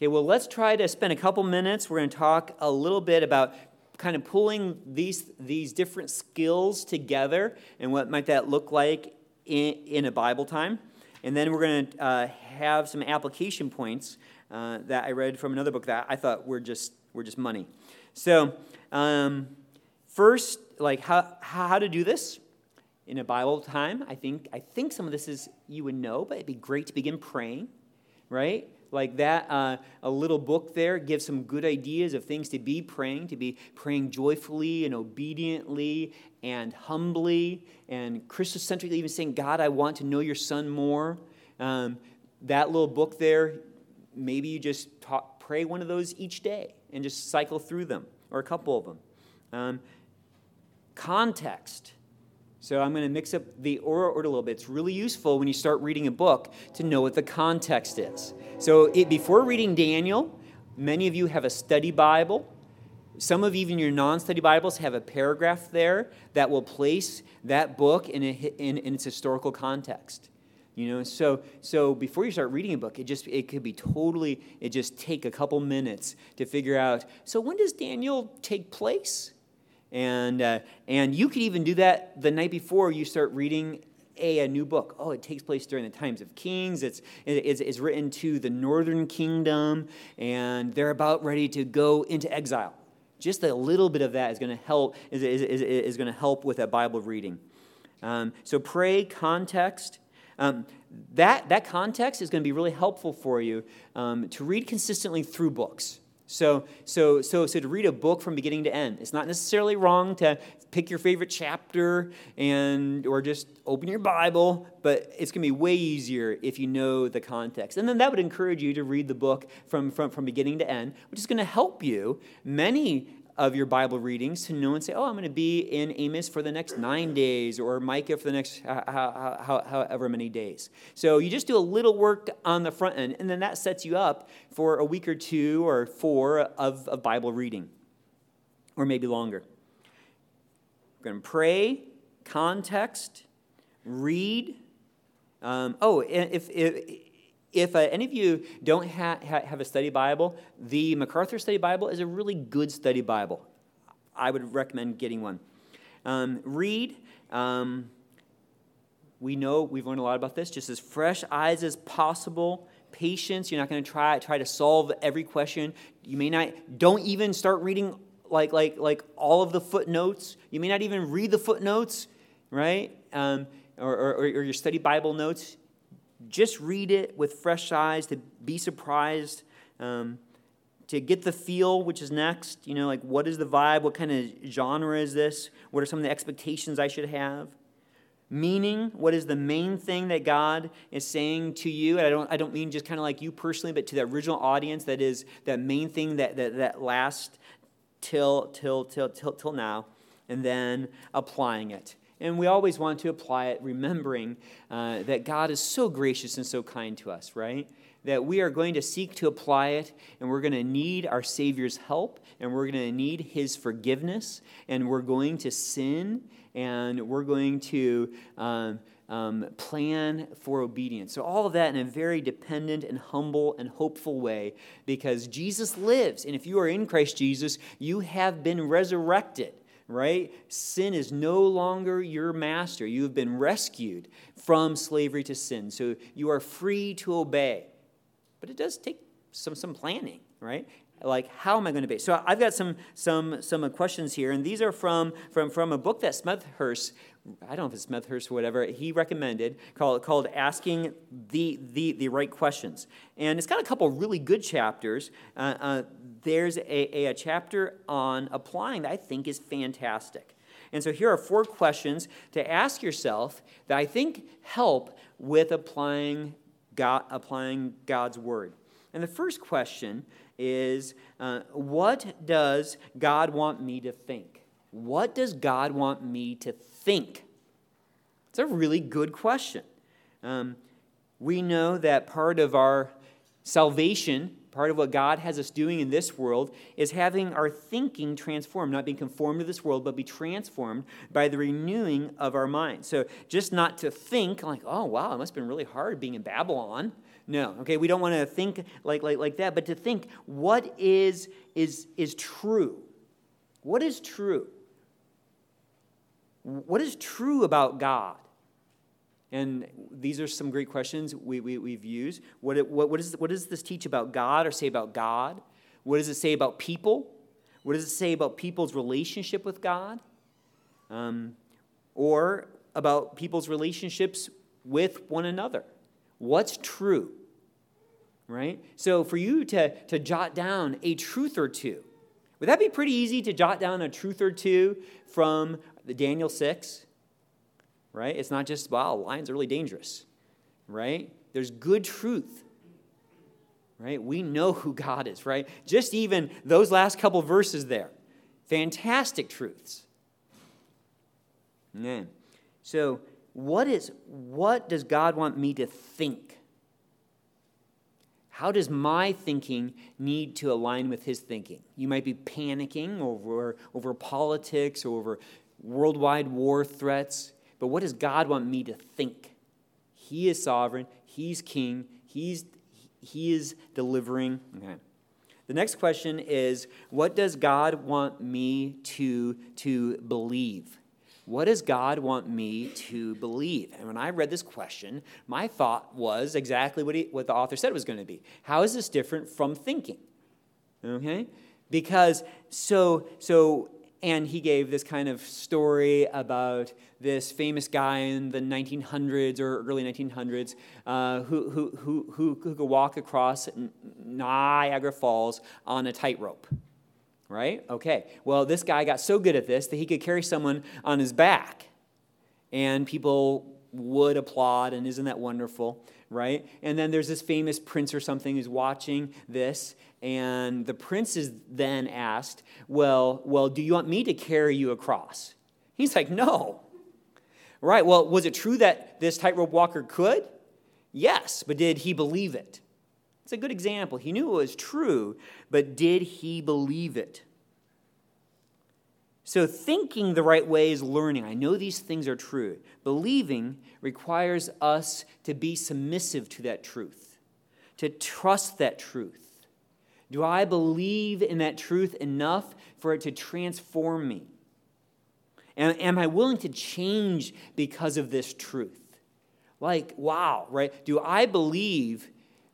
A: Okay, well, let's try to spend a couple minutes. We're going to talk a little bit about kind of pulling these, these different skills together and what might that look like in, in a Bible time. And then we're going to uh, have some application points uh, that I read from another book that I thought were just, were just money. So, um, first, like how, how to do this in a Bible time. I think, I think some of this is you would know, but it'd be great to begin praying, right? Like that, uh, a little book there gives some good ideas of things to be praying, to be praying joyfully and obediently and humbly and Christocentrically, even saying, God, I want to know your son more. Um, that little book there, maybe you just talk, pray one of those each day and just cycle through them, or a couple of them. Um, context. So I'm going to mix up the order a little bit. It's really useful when you start reading a book to know what the context is. So it, before reading Daniel, many of you have a study Bible. Some of even your non-study Bibles have a paragraph there that will place that book in, a, in, in its historical context. You know, so so before you start reading a book, it just it could be totally it just take a couple minutes to figure out. So when does Daniel take place? And, uh, and you could even do that the night before you start reading a, a new book. Oh, it takes place during the times of kings. It's, it's, it's written to the northern kingdom, and they're about ready to go into exile. Just a little bit of that is going to help, is, is, is, is going to help with that Bible reading. Um, so pray, context. Um, that, that context is going to be really helpful for you um, to read consistently through books. So, so, so, so to read a book from beginning to end, it's not necessarily wrong to pick your favorite chapter and or just open your Bible, but it's going to be way easier if you know the context. And then that would encourage you to read the book from, from, from beginning to end, which is going to help you. Many of your Bible readings to know and say, oh, I'm going to be in Amos for the next nine days or Micah for the next however many days. So you just do a little work on the front end, and then that sets you up for a week or two or four of, of Bible reading, or maybe longer. We're going to pray, context, read. Um, oh, if, if if uh, any of you don't ha- ha- have a study Bible, the MacArthur Study Bible is a really good study Bible. I would recommend getting one. Um, read. Um, we know we've learned a lot about this. Just as fresh eyes as possible. Patience. You're not going to try try to solve every question. You may not. Don't even start reading like like like all of the footnotes. You may not even read the footnotes, right? Um, or, or, or your study Bible notes just read it with fresh eyes, to be surprised, um, to get the feel, which is next. You know, like what is the vibe? What kind of genre is this? What are some of the expectations I should have? Meaning, what is the main thing that God is saying to you? And I don't, I don't mean just kind of like you personally, but to the original audience that is that main thing that, that, that lasts till, till, till, till, till now, and then applying it. And we always want to apply it, remembering uh, that God is so gracious and so kind to us, right? That we are going to seek to apply it, and we're going to need our Savior's help, and we're going to need His forgiveness, and we're going to sin, and we're going to um, um, plan for obedience. So, all of that in a very dependent and humble and hopeful way, because Jesus lives. And if you are in Christ Jesus, you have been resurrected right? Sin is no longer your master. You have been rescued from slavery to sin. So you are free to obey. But it does take some, some planning, right? Like, how am I going to obey? So I've got some, some, some questions here, and these are from, from, from a book that Smethurst I don't know if it's Smethurst or whatever, he recommended called, called Asking the, the, the Right Questions. And it's got a couple really good chapters. Uh, uh, there's a, a, a chapter on applying that I think is fantastic. And so here are four questions to ask yourself that I think help with applying, God, applying God's Word. And the first question is uh, What does God want me to think? What does God want me to think? It's a really good question. Um, we know that part of our salvation part of what God has us doing in this world is having our thinking transformed, not being conformed to this world, but be transformed by the renewing of our mind. So just not to think like, oh, wow, it must have been really hard being in Babylon. No, okay, we don't want to think like, like, like that, but to think what is, is, is true. What is true? What is true about God? And these are some great questions we, we, we've used. What, what, what, is, what does this teach about God or say about God? What does it say about people? What does it say about people's relationship with God? Um, or about people's relationships with one another? What's true? Right? So for you to, to jot down a truth or two, would that be pretty easy to jot down a truth or two from the Daniel 6? right? It's not just, wow, lions are really dangerous, right? There's good truth, right? We know who God is, right? Just even those last couple verses there, fantastic truths. Man. So, what is what does God want me to think? How does my thinking need to align with his thinking? You might be panicking over, over politics, over worldwide war threats. But what does God want me to think? He is sovereign, He's king, He's, he is delivering. Okay. The next question is what does God want me to, to believe? What does God want me to believe? And when I read this question, my thought was exactly what, he, what the author said was going to be. How is this different from thinking? Okay? Because so so and he gave this kind of story about this famous guy in the 1900s or early 1900s uh, who, who, who, who could walk across Niagara Falls on a tightrope. Right? Okay. Well, this guy got so good at this that he could carry someone on his back. And people would applaud, and isn't that wonderful? Right? And then there's this famous prince or something who's watching this, and the prince is then asked, Well, well, do you want me to carry you across? He's like, No. Right, well, was it true that this tightrope walker could? Yes, but did he believe it? It's a good example. He knew it was true, but did he believe it? So, thinking the right way is learning. I know these things are true. Believing requires us to be submissive to that truth, to trust that truth. Do I believe in that truth enough for it to transform me? Am, am I willing to change because of this truth? Like, wow, right? Do I believe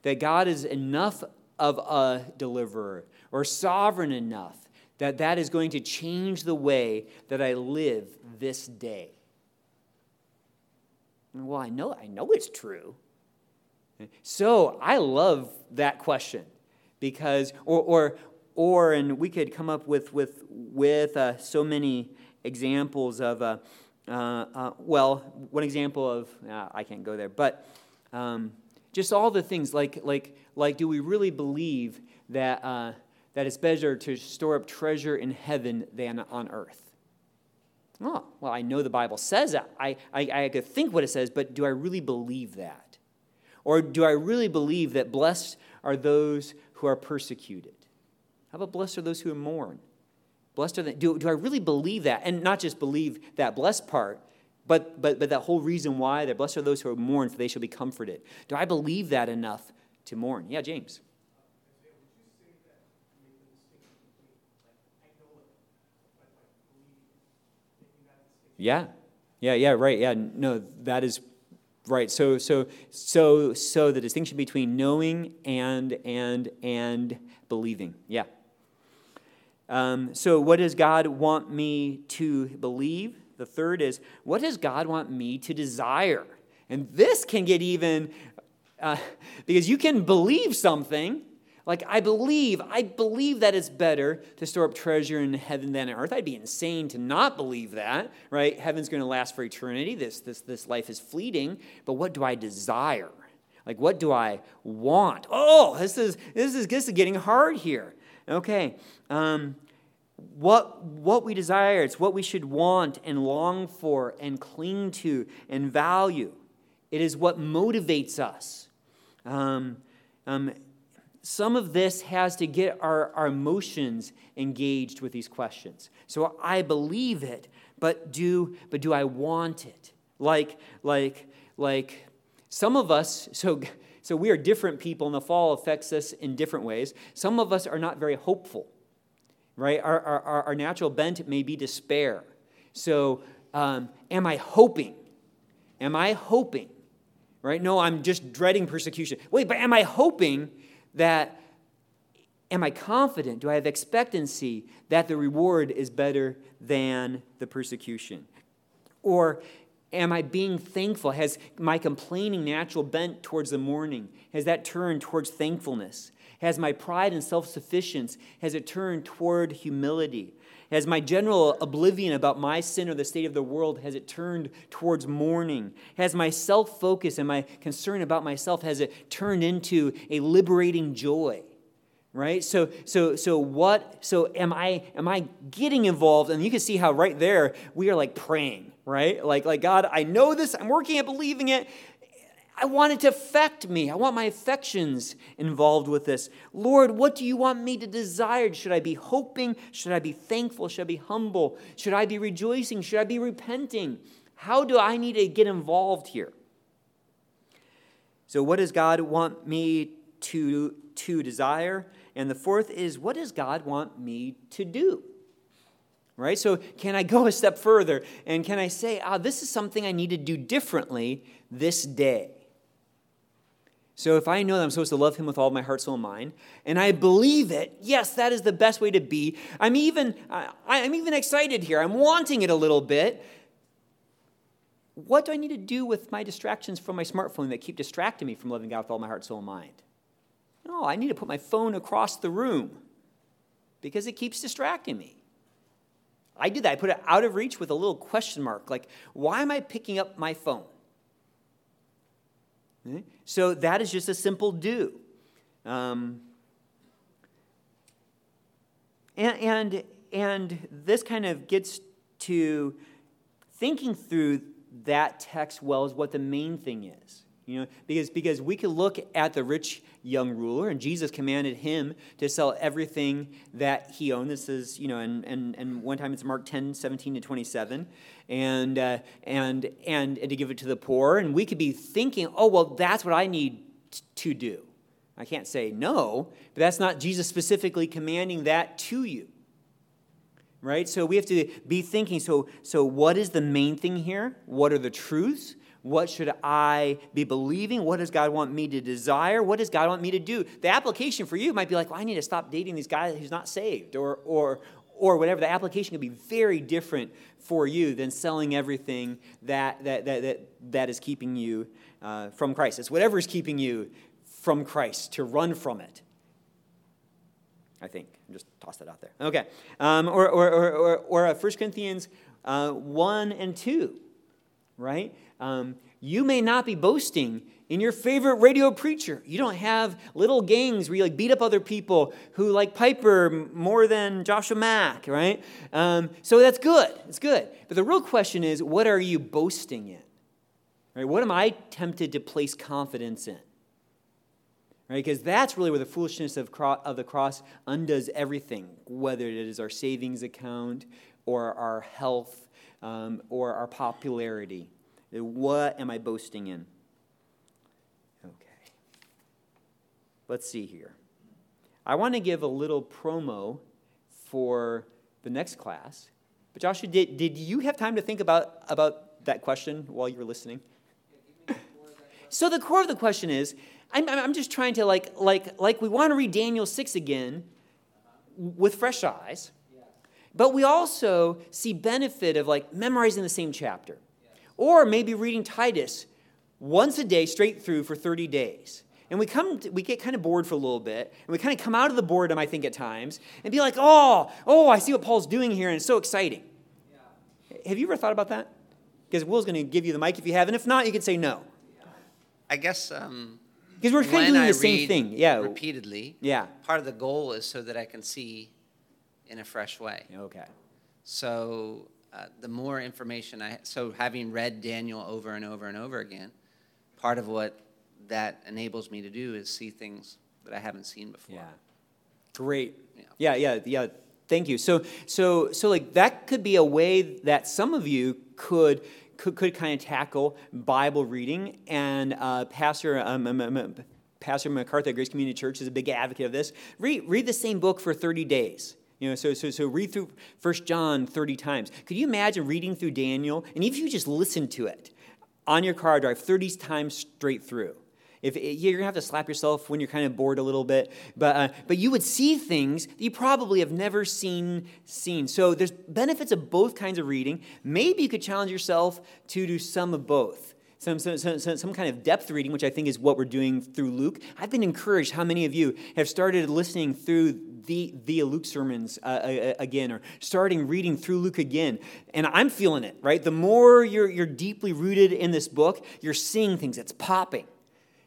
A: that God is enough of a deliverer or sovereign enough that that is going to change the way that I live this day? Well, I know, I know it's true. So I love that question because, or, or, or and we could come up with, with, with uh, so many examples of, uh, uh, uh well, one example of, uh, I can't go there, but um, just all the things like, like, like do we really believe that, uh, that it's better to store up treasure in heaven than on earth? Oh, well, I know the Bible says that. I, I, I could think what it says, but do I really believe that? Or do I really believe that blessed are those who are persecuted? How about blessed are those who mourn? Blessed are they. Do, do I really believe that? And not just believe that blessed part, but, but, but that whole reason why that blessed are those who are mourned, for they shall be comforted. Do I believe that enough to mourn? Yeah, James. Yeah. Yeah, yeah, right. Yeah, no, that is right so so so so the distinction between knowing and and and believing yeah um, so what does god want me to believe the third is what does god want me to desire and this can get even uh, because you can believe something like, I believe, I believe that it's better to store up treasure in heaven than on earth. I'd be insane to not believe that, right? Heaven's going to last for eternity. This, this, this life is fleeting. But what do I desire? Like, what do I want? Oh, this is, this is, this is getting hard here. Okay. Um, what, what we desire, it's what we should want and long for and cling to and value. It is what motivates us. Um, um, some of this has to get our, our emotions engaged with these questions. So I believe it, but do but do I want it? Like like like some of us so so we are different people and the fall affects us in different ways. Some of us are not very hopeful. Right? Our our, our natural bent may be despair. So um, am I hoping? Am I hoping? Right? No, I'm just dreading persecution. Wait, but am I hoping that am I confident? Do I have expectancy that the reward is better than the persecution? Or am I being thankful? Has my complaining natural bent towards the mourning, has that turned towards thankfulness? Has my pride and self sufficiency, has it turned toward humility? Has my general oblivion about my sin or the state of the world, has it turned towards mourning? Has my self focus and my concern about myself, has it turned into a liberating joy? Right? So, so, so what, so am I, am I getting involved? And you can see how right there we are like praying, right? Like, like God, I know this, I'm working at believing it. I want it to affect me. I want my affections involved with this. Lord, what do you want me to desire? Should I be hoping? Should I be thankful? Should I be humble? Should I be rejoicing? Should I be repenting? How do I need to get involved here? So, what does God want me to, to desire? And the fourth is, what does God want me to do? Right? So, can I go a step further and can I say, ah, this is something I need to do differently this day? So if I know that I'm supposed to love him with all my heart, soul, and mind, and I believe it, yes, that is the best way to be. I'm even, I'm even excited here. I'm wanting it a little bit. What do I need to do with my distractions from my smartphone that keep distracting me from loving God with all my heart, soul, and mind? No, I need to put my phone across the room because it keeps distracting me. I did that. I put it out of reach with a little question mark, like, why am I picking up my phone? Hmm? So that is just a simple do. Um, and, and, and this kind of gets to thinking through that text well is what the main thing is. You know, because, because we could look at the rich young ruler, and Jesus commanded him to sell everything that he owned. This is, you know, and, and, and one time it's Mark 10, 17 to 27, and, uh, and, and, and to give it to the poor. And we could be thinking, oh, well, that's what I need t- to do. I can't say no, but that's not Jesus specifically commanding that to you. Right? So we have to be thinking so, so what is the main thing here? What are the truths? What should I be believing? What does God want me to desire? What does God want me to do? The application for you might be like, well, I need to stop dating these guys who's not saved, or, or, or whatever. The application could be very different for you than selling everything that, that, that, that, that is keeping you uh, from Christ. It's whatever is keeping you from Christ, to run from it. I think. Just toss that out there. Okay. Um, or, or, or, or, or uh, 1 Corinthians uh, 1 and 2, right? Um, you may not be boasting in your favorite radio preacher. You don't have little gangs where you like beat up other people who like Piper more than Joshua Mack, right? Um, so that's good. It's good. But the real question is, what are you boasting in? Right? What am I tempted to place confidence in? Right? Because that's really where the foolishness of, cro- of the cross undoes everything, whether it is our savings account or our health um, or our popularity. What am I boasting in? Okay. Let's see here. I want to give a little promo for the next class. But Joshua, did, did you have time to think about, about that question while you were listening? so the core of the question is, I'm, I'm just trying to like, like, like we want to read Daniel 6 again with fresh eyes, but we also see benefit of like memorizing the same chapter. Or maybe reading Titus once a day straight through for 30 days. And we come, to, we get kind of bored for a little bit, and we kind of come out of the boredom, I think, at times, and be like, oh, oh, I see what Paul's doing here, and it's so exciting. Yeah. Have you ever thought about that? Because Will's going to give you the mic if you have, and if not, you can say no.
B: I guess um,
A: because we're kind of doing the same thing, yeah.
B: Repeatedly,
A: yeah.
B: Part of the goal is so that I can see in a fresh way.
A: Okay.
B: So uh, the more information I so having read Daniel over and over and over again, part of what that enables me to do is see things that I haven't seen before.
A: Yeah. Great.
B: Yeah.
A: Yeah, yeah, yeah. Thank you. So, so, so, like that could be a way that some of you could could, could kind of tackle Bible reading. And uh, Pastor um, um, um, Pastor MacArthur at Grace Community Church is a big advocate of this. Read read the same book for thirty days. You know, so, so, so read through First John 30 times. Could you imagine reading through Daniel? And if you just listen to it on your car drive 30 times straight through, if you're gonna have to slap yourself when you're kind of bored a little bit, but uh, but you would see things that you probably have never seen seen. So there's benefits of both kinds of reading. Maybe you could challenge yourself to do some of both. Some, some, some, some kind of depth reading, which I think is what we're doing through Luke. I've been encouraged how many of you have started listening through the, the Luke sermons uh, again or starting reading through Luke again. And I'm feeling it, right? The more you're, you're deeply rooted in this book, you're seeing things, it's popping.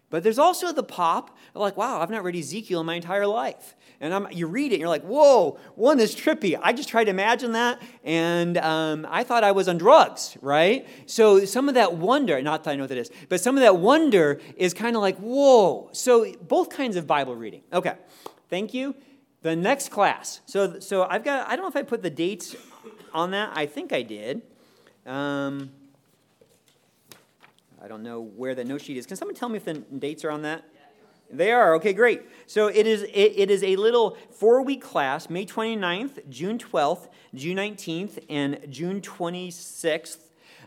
A: But there's also the pop like, wow, I've not read Ezekiel in my entire life. And I'm, you read it and you're like, whoa, one is trippy. I just tried to imagine that and um, I thought I was on drugs, right? So some of that wonder, not that I know what that is, but some of that wonder is kind of like, whoa. So both kinds of Bible reading. Okay, thank you. The next class. So, so I've got, I don't know if I put the dates on that. I think I did. Um, I don't know where the note sheet is. Can someone tell me if the dates are on that? They are. Okay, great. So it is it, it is a little four-week class, May 29th, June 12th, June 19th, and June 26th.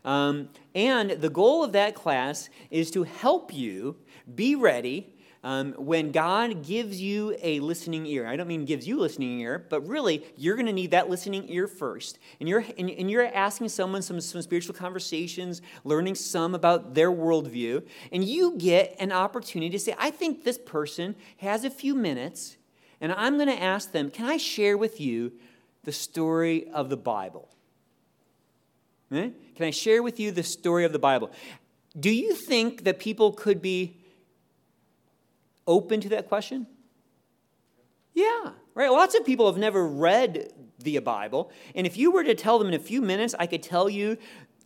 A: Um, and the goal of that class is to help you be ready um, when God gives you a listening ear, I don't mean gives you a listening ear, but really you're going to need that listening ear first. And you're, and, and you're asking someone some, some spiritual conversations, learning some about their worldview, and you get an opportunity to say, I think this person has a few minutes, and I'm going to ask them, Can I share with you the story of the Bible? Eh? Can I share with you the story of the Bible? Do you think that people could be open to that question? Yeah, right. Lots of people have never read the Bible. And if you were to tell them in a few minutes, I could tell you,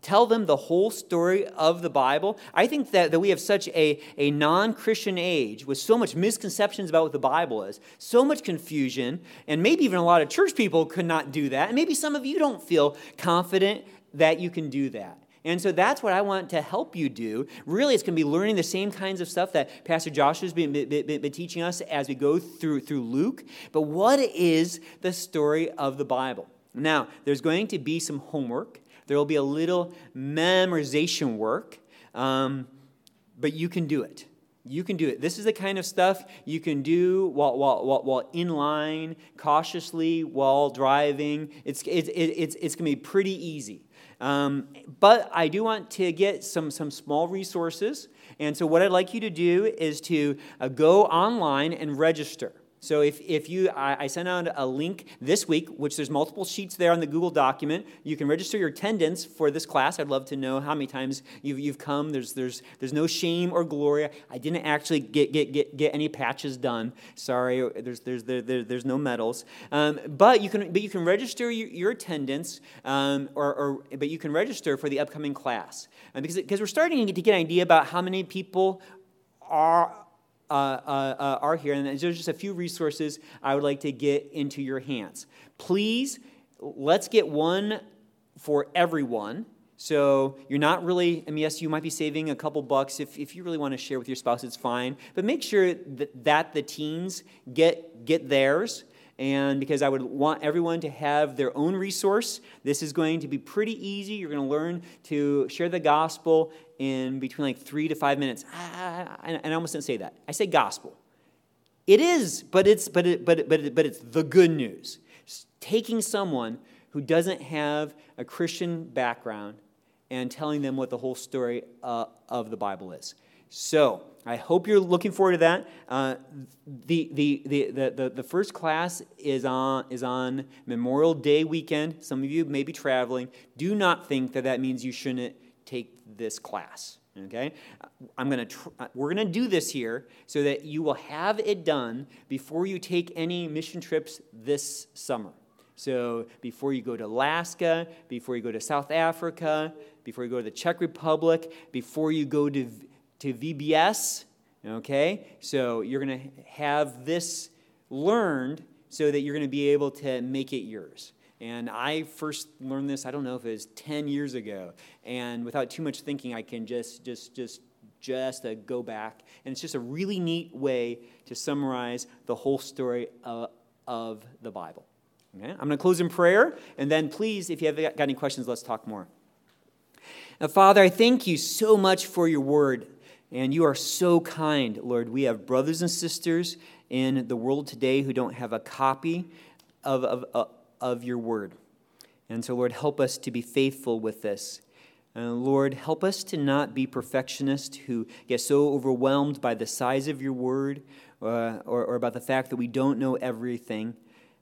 A: tell them the whole story of the Bible. I think that, that we have such a, a non Christian age with so much misconceptions about what the Bible is, so much confusion, and maybe even a lot of church people could not do that. And maybe some of you don't feel confident that you can do that. And so that's what I want to help you do. Really, it's going to be learning the same kinds of stuff that Pastor Josh has been, been, been, teaching us as we go through, through Luke. But what is the story of the Bible? Now, there's going to be some homework, there will be a little memorization work, um, but you can do it. You can do it. This is the kind of stuff you can do while, while, while, while in line, cautiously, while driving. It's, it's, it's, it's going to be pretty easy. Um, but I do want to get some, some small resources. And so, what I'd like you to do is to uh, go online and register. So if, if you, I, I sent out a link this week, which there's multiple sheets there on the Google document. You can register your attendance for this class. I'd love to know how many times you've, you've come. There's, there's, there's no shame or glory. I didn't actually get, get, get, get any patches done. Sorry, there's, there's, there, there there's no medals. Um, but, you can, but you can register your, your attendance, um, or, or, but you can register for the upcoming class. Um, because, because we're starting to get an idea about how many people are uh, uh, uh, are here. And there's just a few resources I would like to get into your hands. Please, let's get one for everyone. So you're not really, I mean, yes, you might be saving a couple bucks. If, if you really want to share with your spouse, it's fine. But make sure that, that the teens get, get theirs and because I would want everyone to have their own resource. This is going to be pretty easy. You're going to learn to share the gospel in between like three to five minutes. And I almost didn't say that. I say gospel. It is, but it's but it, but it, but it, but it's the good news. It's taking someone who doesn't have a Christian background and telling them what the whole story uh, of the Bible is. So I hope you're looking forward to that. Uh, the, the, the, the, the, first class is on, is on Memorial Day weekend. Some of you may be traveling. Do not think that that means you shouldn't take this class. Okay? I'm gonna tr- uh, we're to do this here so that you will have it done before you take any mission trips this summer. So before you go to Alaska, before you go to South Africa, before you go to the Czech Republic, before you go to to VBS, Okay? So you're going to have this learned so that you're going to be able to make it yours. And I first learned this, I don't know if it was 10 years ago. And without too much thinking, I can just, just, just, just uh, go back. And it's just a really neat way to summarize the whole story uh, of the Bible. Okay? I'm going to close in prayer. And then please, if you have got any questions, let's talk more. Now, Father, I thank you so much for your word. And you are so kind, Lord. We have brothers and sisters in the world today who don't have a copy of, of, of your word. And so, Lord, help us to be faithful with this. Uh, Lord, help us to not be perfectionists who get so overwhelmed by the size of your word uh, or, or about the fact that we don't know everything.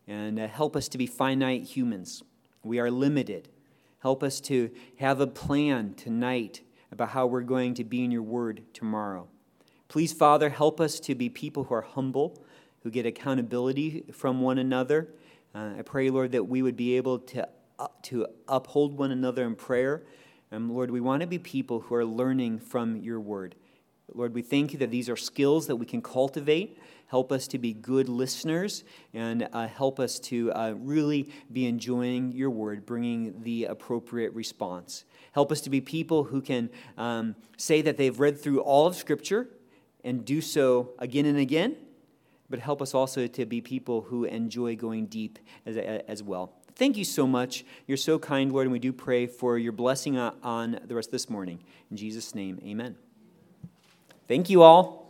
A: And uh, help us to be finite humans. We are limited. Help us to have a plan tonight about how we're going to be in your word tomorrow. Please, Father, help us to be people who are humble, who get accountability from one another. Uh, I pray, Lord, that we would be able to, uh, to uphold one another in prayer. And Lord, we want to be people who are learning from your word. Lord, we thank you that these are skills that we can cultivate. Help us to be good listeners and uh, help us to uh, really be enjoying your word, bringing the appropriate response. Help us to be people who can um, say that they've read through all of Scripture and do so again and again, but help us also to be people who enjoy going deep as, as well. Thank you so much. You're so kind, Lord, and we do pray for your blessing on the rest of this morning. In Jesus' name, amen. Thank you all.